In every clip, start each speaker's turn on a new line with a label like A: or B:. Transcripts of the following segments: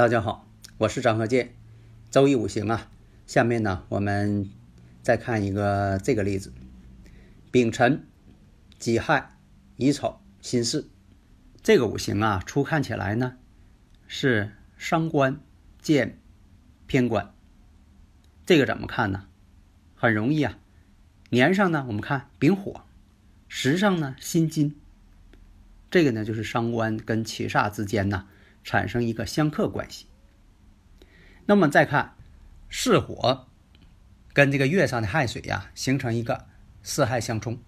A: 大家好，我是张鹤剑。周易五行啊，下面呢我们再看一个这个例子：丙辰、己亥、乙丑、辛巳。这个五行啊，初看起来呢是伤官见偏官。这个怎么看呢？很容易啊，年上呢我们看丙火，时上呢辛金。这个呢就是伤官跟七煞之间呢。产生一个相克关系。那么再看巳火跟这个月上的亥水呀，形成一个四亥相冲。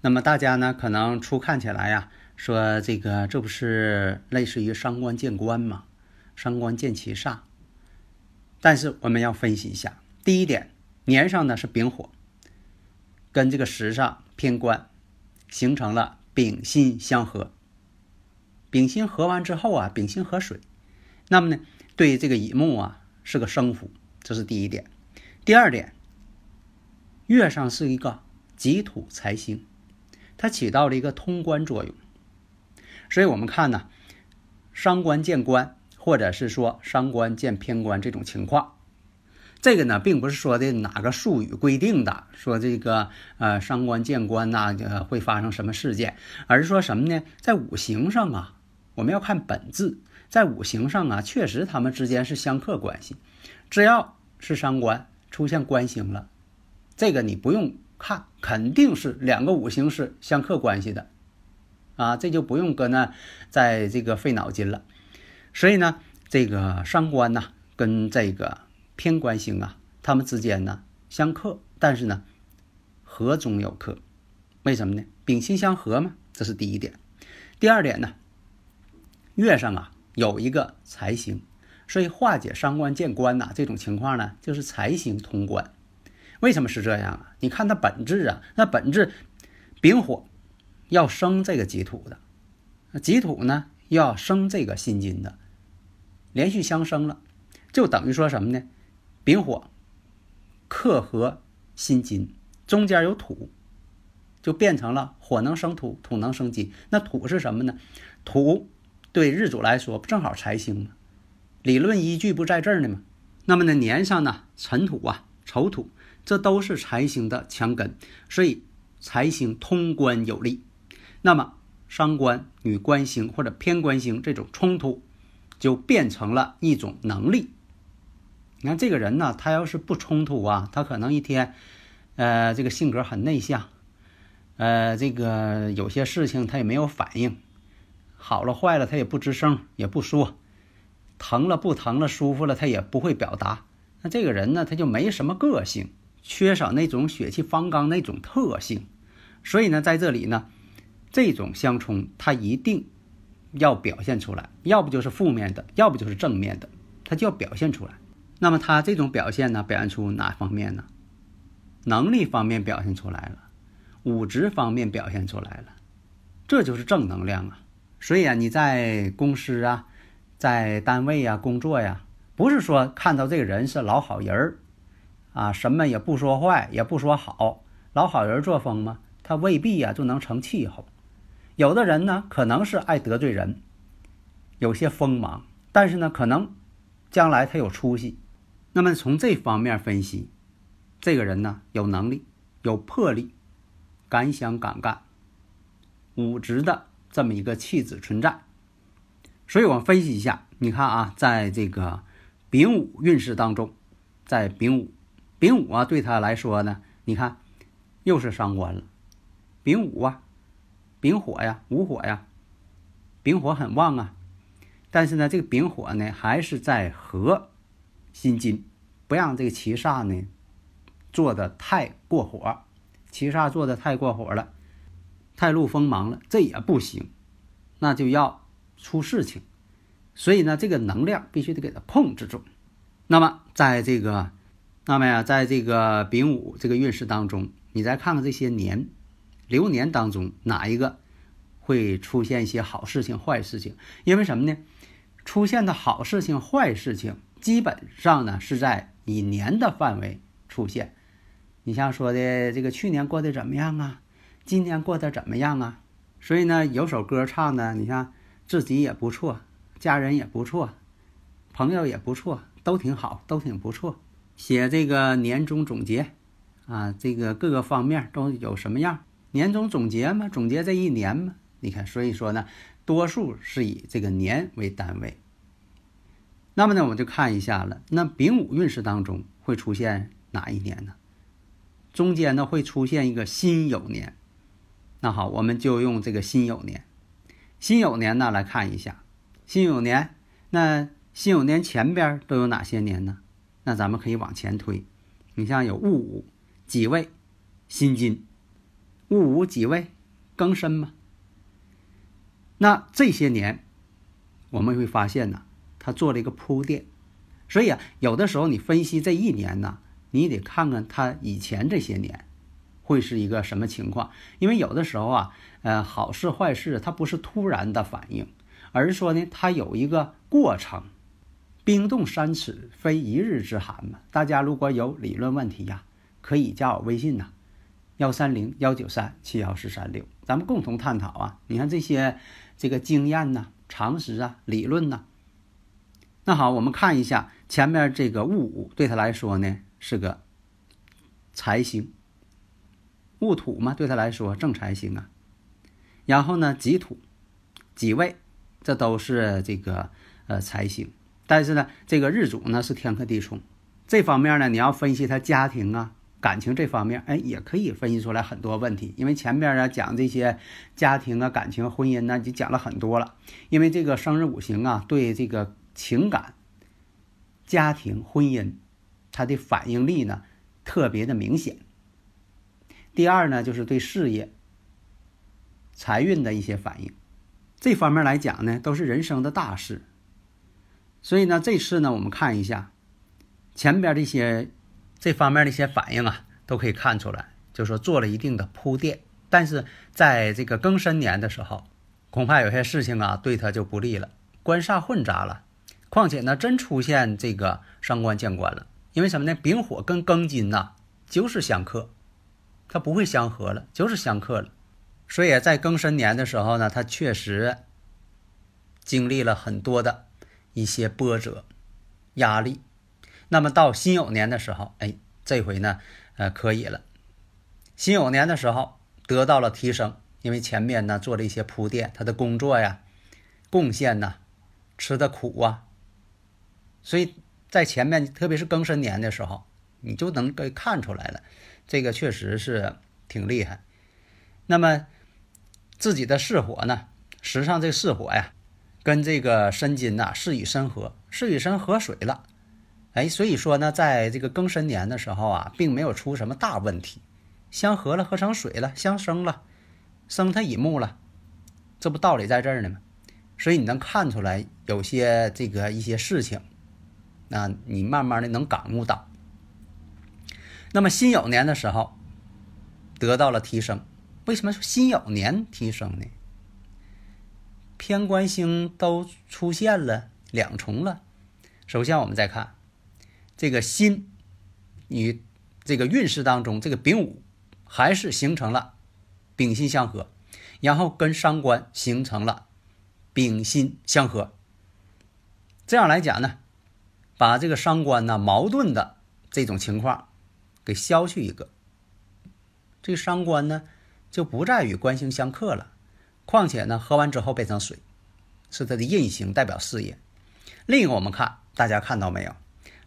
A: 那么大家呢，可能初看起来呀，说这个这不是类似于伤官见官吗？伤官见其煞。但是我们要分析一下，第一点，年上呢是丙火，跟这个时上偏官，形成了丙辛相合。丙辛合完之后啊，丙辛合水，那么呢，对这个乙木啊是个生符，这是第一点。第二点，月上是一个己土财星，它起到了一个通关作用。所以我们看呢，伤官见官，或者是说伤官见偏官这种情况，这个呢并不是说的哪个术语规定的，说这个呃伤官见官呐会发生什么事件，而是说什么呢？在五行上啊。我们要看本质，在五行上啊，确实他们之间是相克关系。只要是伤官出现官星了，这个你不用看，肯定是两个五行是相克关系的啊，这就不用搁那在这个费脑筋了。所以呢，这个伤官呐跟这个偏官星啊，他们之间呢相克，但是呢合中有克，为什么呢？丙辛相合嘛，这是第一点。第二点呢？月上啊有一个财星，所以化解伤官见官呐这种情况呢，就是财星通关。为什么是这样啊？你看它本质啊，那本质丙火要生这个己土的，己土呢要生这个辛金的，连续相生了，就等于说什么呢？丙火克合辛金，中间有土，就变成了火能生土，土能生金。那土是什么呢？土。对日主来说，不正好财星吗？理论依据不在这儿呢吗？那么呢，年上呢，辰土啊、丑土，这都是财星的强根，所以财星通关有利。那么伤官与官星或者偏官星这种冲突，就变成了一种能力。你看这个人呢，他要是不冲突啊，他可能一天，呃，这个性格很内向，呃，这个有些事情他也没有反应。好了坏了，他也不吱声，也不说；疼了不疼了，舒服了，他也不会表达。那这个人呢，他就没什么个性，缺少那种血气方刚那种特性。所以呢，在这里呢，这种相冲，他一定要表现出来，要不就是负面的，要不就是正面的，他就要表现出来。那么他这种表现呢，表现出哪方面呢？能力方面表现出来了，武职方面表现出来了，这就是正能量啊。所以啊，你在公司啊，在单位呀工作呀，不是说看到这个人是老好人儿，啊，什么也不说坏，也不说好，老好人作风嘛，他未必呀就能成气候。有的人呢，可能是爱得罪人，有些锋芒，但是呢，可能将来他有出息。那么从这方面分析，这个人呢，有能力，有魄力，敢想敢干，武直的。这么一个气质存在，所以我们分析一下，你看啊，在这个丙午运势当中，在丙午，丙午啊，对他来说呢，你看又是伤官了。丙午啊，丙火呀，午火呀，丙火很旺啊，但是呢，这个丙火呢，还是在合辛金，不让这个七煞呢做的太过火，七煞做的太过火了，太露锋芒了，这也不行，那就要出事情。所以呢，这个能量必须得给它控制住。那么，在这个，那么呀，在这个丙午这个运势当中，你再看看这些年流年当中哪一个会出现一些好事情、坏事情？因为什么呢？出现的好事情、坏事情，基本上呢是在以年的范围出现。你像说的这个去年过得怎么样啊？今年过得怎么样啊？所以呢，有首歌唱的，你看自己也不错。家人也不错，朋友也不错，都挺好，都挺不错。写这个年终总结，啊，这个各个方面都有什么样？年终总结嘛，总结这一年嘛。你看，所以说呢，多数是以这个年为单位。那么呢，我们就看一下了。那丙午运势当中会出现哪一年呢？中间呢会出现一个辛酉年。那好，我们就用这个辛酉年。辛酉年呢来看一下。辛酉年，那辛酉年前边都有哪些年呢？那咱们可以往前推。你像有戊午、己未、辛金，戊午、己未、庚申嘛。那这些年，我们会发现呢，他做了一个铺垫。所以啊，有的时候你分析这一年呢，你得看看他以前这些年会是一个什么情况。因为有的时候啊，呃，好事坏事它不是突然的反应。而是说呢，它有一个过程，冰冻三尺非一日之寒嘛。大家如果有理论问题呀，可以加我微信呐，幺三零幺九三七幺四三六，咱们共同探讨啊。你看这些这个经验呐、常识啊、理论呐。那好，我们看一下前面这个戊午对他来说呢是个财星，戊土嘛对他来说正财星啊。然后呢己土、己未。这都是这个呃财星，但是呢，这个日主呢是天克地冲，这方面呢，你要分析他家庭啊、感情这方面，哎，也可以分析出来很多问题。因为前面啊讲这些家庭啊、感情、婚姻呢，就讲了很多了。因为这个生日五行啊，对这个情感、家庭、婚姻，它的反应力呢特别的明显。第二呢，就是对事业、财运的一些反应。这方面来讲呢，都是人生的大事。所以呢，这次呢，我们看一下前边这些这方面的一些反应啊，都可以看出来，就说做了一定的铺垫。但是在这个庚申年的时候，恐怕有些事情啊，对他就不利了，官煞混杂了。况且呢，真出现这个伤官见官了，因为什么呢？丙火跟庚金呐，就是相克，它不会相合了，就是相克了。所以在庚申年的时候呢，他确实经历了很多的一些波折、压力。那么到辛酉年的时候，哎，这回呢，呃，可以了。辛酉年的时候得到了提升，因为前面呢做了一些铺垫，他的工作呀、贡献呐、吃的苦啊，所以在前面，特别是庚申年的时候，你就能给看出来了，这个确实是挺厉害。那么。自己的巳火呢，实际上这巳火呀，跟这个申金呐是与申合，是与申合水了，哎，所以说呢，在这个庚申年的时候啊，并没有出什么大问题，相合了，合成水了，相生了，生它乙木了，这不道理在这儿呢吗？所以你能看出来有些这个一些事情，那你慢慢的能感悟到。那么辛酉年的时候，得到了提升。为什么说辛酉年提升呢？偏官星都出现了两重了。首先，我们再看这个辛与这个运势当中，这个丙午还是形成了丙辛相合，然后跟伤官形成了丙辛相合。这样来讲呢，把这个伤官呢矛盾的这种情况给消去一个。这个伤官呢。就不再与官星相克了，况且呢，喝完之后变成水，是它的印星，代表事业。另一个，我们看大家看到没有，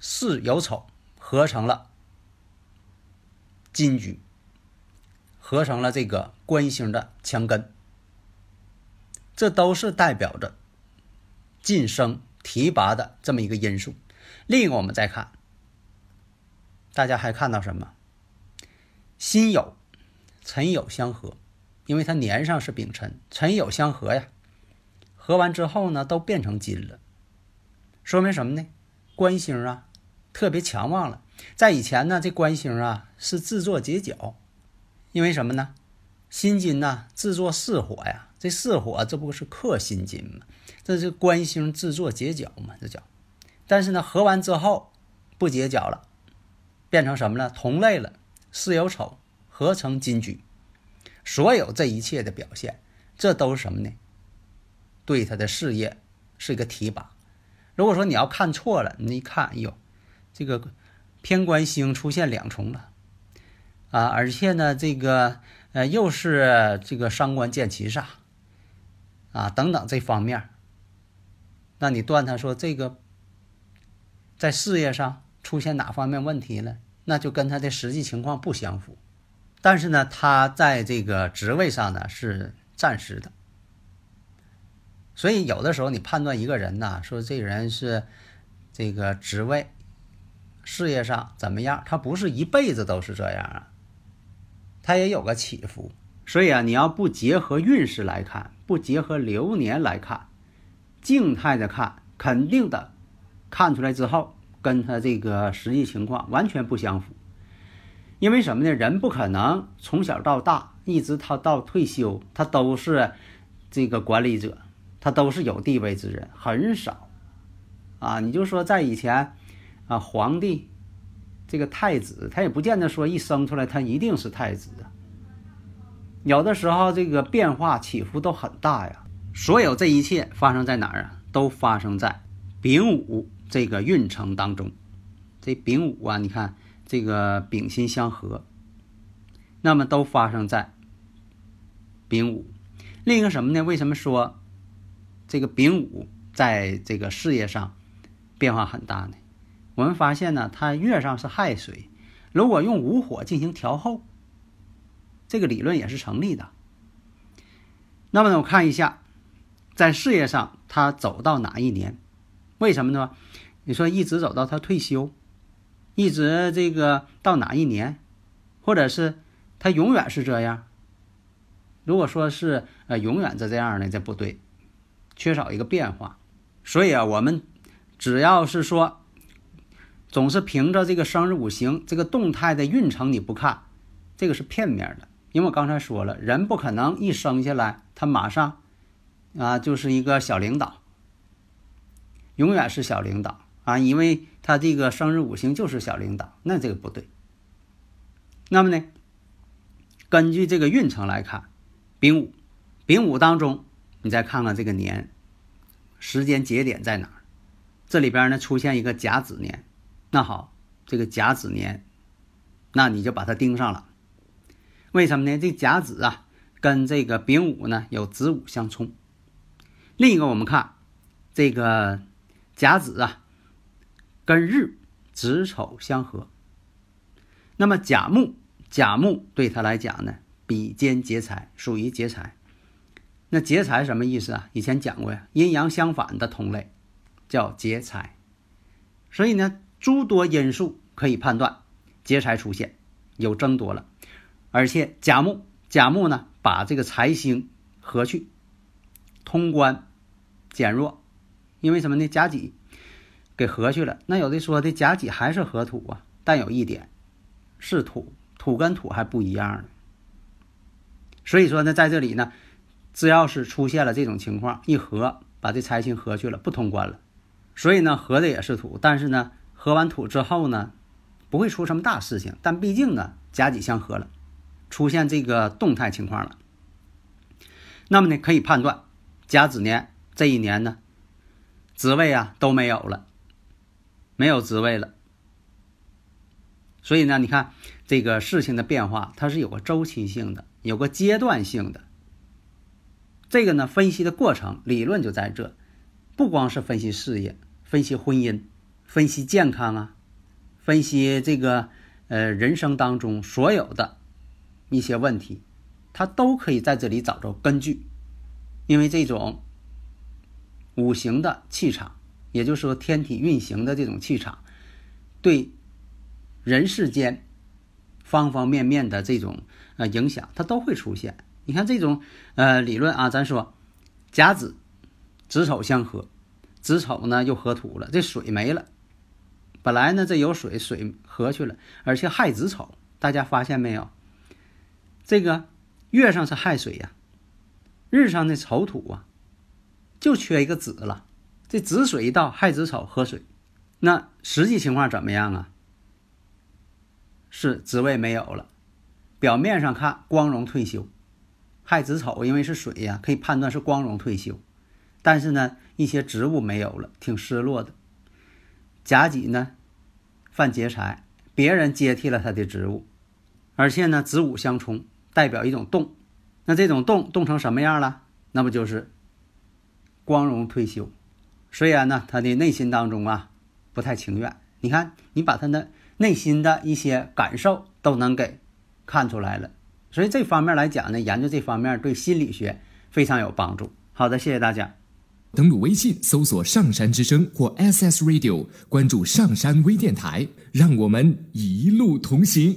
A: 巳酉丑合成了金局，合成了这个官星的强根，这都是代表着晋升提拔的这么一个因素。另一个，我们再看大家还看到什么？辛酉、辰酉相合，因为它年上是丙辰，辰酉相合呀。合完之后呢，都变成金了，说明什么呢？官星啊，特别强旺了。在以前呢，这官星啊是自作结角，因为什么呢？辛金呢制作巳火呀，这巳火这不是克辛金吗？这是官星制作结角嘛，这叫。但是呢，合完之后不结角了，变成什么了？同类了，巳酉丑合成金局。所有这一切的表现，这都是什么呢？对他的事业是一个提拔。如果说你要看错了，你一看，哎呦，这个偏官星出现两重了啊！而且呢，这个呃又是这个伤官见其煞啊，等等这方面，那你断他说这个在事业上出现哪方面问题了，那就跟他的实际情况不相符。但是呢，他在这个职位上呢是暂时的。所以有的时候你判断一个人呢，说这个人是这个职位、事业上怎么样，他不是一辈子都是这样啊，他也有个起伏。所以啊，你要不结合运势来看，不结合流年来看，静态的看，肯定的看出来之后，跟他这个实际情况完全不相符。因为什么呢？人不可能从小到大，一直他到退休，他都是这个管理者。他都是有地位之人，很少，啊，你就说在以前，啊，皇帝，这个太子，他也不见得说一生出来他一定是太子啊。有的时候这个变化起伏都很大呀。所有这一切发生在哪儿啊？都发生在丙午这个运程当中。这丙午啊，你看这个丙辛相合，那么都发生在丙午。另一个什么呢？为什么说？这个丙午在这个事业上变化很大呢。我们发现呢，它月上是亥水，如果用午火进行调后，这个理论也是成立的。那么呢，我看一下，在事业上他走到哪一年？为什么呢？你说一直走到他退休，一直这个到哪一年，或者是他永远是这样？如果说是呃永远是这样呢，这不对。缺少一个变化，所以啊，我们只要是说，总是凭着这个生日五行这个动态的运程你不看，这个是片面的。因为我刚才说了，人不可能一生下来他马上啊就是一个小领导，永远是小领导啊，因为他这个生日五行就是小领导，那这个不对。那么呢，根据这个运程来看，丙午，丙午当中。你再看看这个年，时间节点在哪儿？这里边呢出现一个甲子年，那好，这个甲子年，那你就把它盯上了。为什么呢？这甲子啊，跟这个丙午呢有子午相冲。另一个，我们看这个甲子啊，跟日子丑相合。那么甲木，甲木对他来讲呢，比肩劫财，属于劫财。那劫财什么意思啊？以前讲过呀，阴阳相反的同类叫劫财。所以呢，诸多因素可以判断劫财出现，有争夺了。而且甲木，甲木呢把这个财星合去，通关减弱。因为什么呢？甲己给合去了。那有的说的甲己还是合土啊，但有一点是土，土跟土还不一样呢。所以说呢，在这里呢。只要是出现了这种情况，一合把这财星合去了，不通关了。所以呢，合的也是土，但是呢，合完土之后呢，不会出什么大事情。但毕竟呢，甲己相合了，出现这个动态情况了。那么呢，可以判断甲子年这一年呢，职位啊都没有了，没有职位了。所以呢，你看这个事情的变化，它是有个周期性的，有个阶段性的。这个呢，分析的过程理论就在这，不光是分析事业、分析婚姻、分析健康啊，分析这个呃人生当中所有的一些问题，它都可以在这里找着根据。因为这种五行的气场，也就是说天体运行的这种气场，对人世间方方面面的这种呃影响，它都会出现。你看这种呃理论啊，咱说甲子子丑相合，子丑呢又合土了，这水没了。本来呢这有水，水合去了，而且亥子丑，大家发现没有？这个月上是亥水呀，日上的丑土啊，就缺一个子了。这子水一到，亥子丑喝水，那实际情况怎么样啊？是职位没有了，表面上看光荣退休。亥子丑因为是水呀，可以判断是光荣退休，但是呢，一些职务没有了，挺失落的。甲己呢，犯劫财，别人接替了他的职务，而且呢，子午相冲，代表一种动。那这种动动成什么样了？那不就是光荣退休？虽然呢，他的内心当中啊不太情愿。你看，你把他的内心的一些感受都能给看出来了。所以这方面来讲呢，研究这方面对心理学非常有帮助。好的，谢谢大家。
B: 登录微信搜索“上山之声”或 SS Radio，关注上山微电台，让我们一路同行。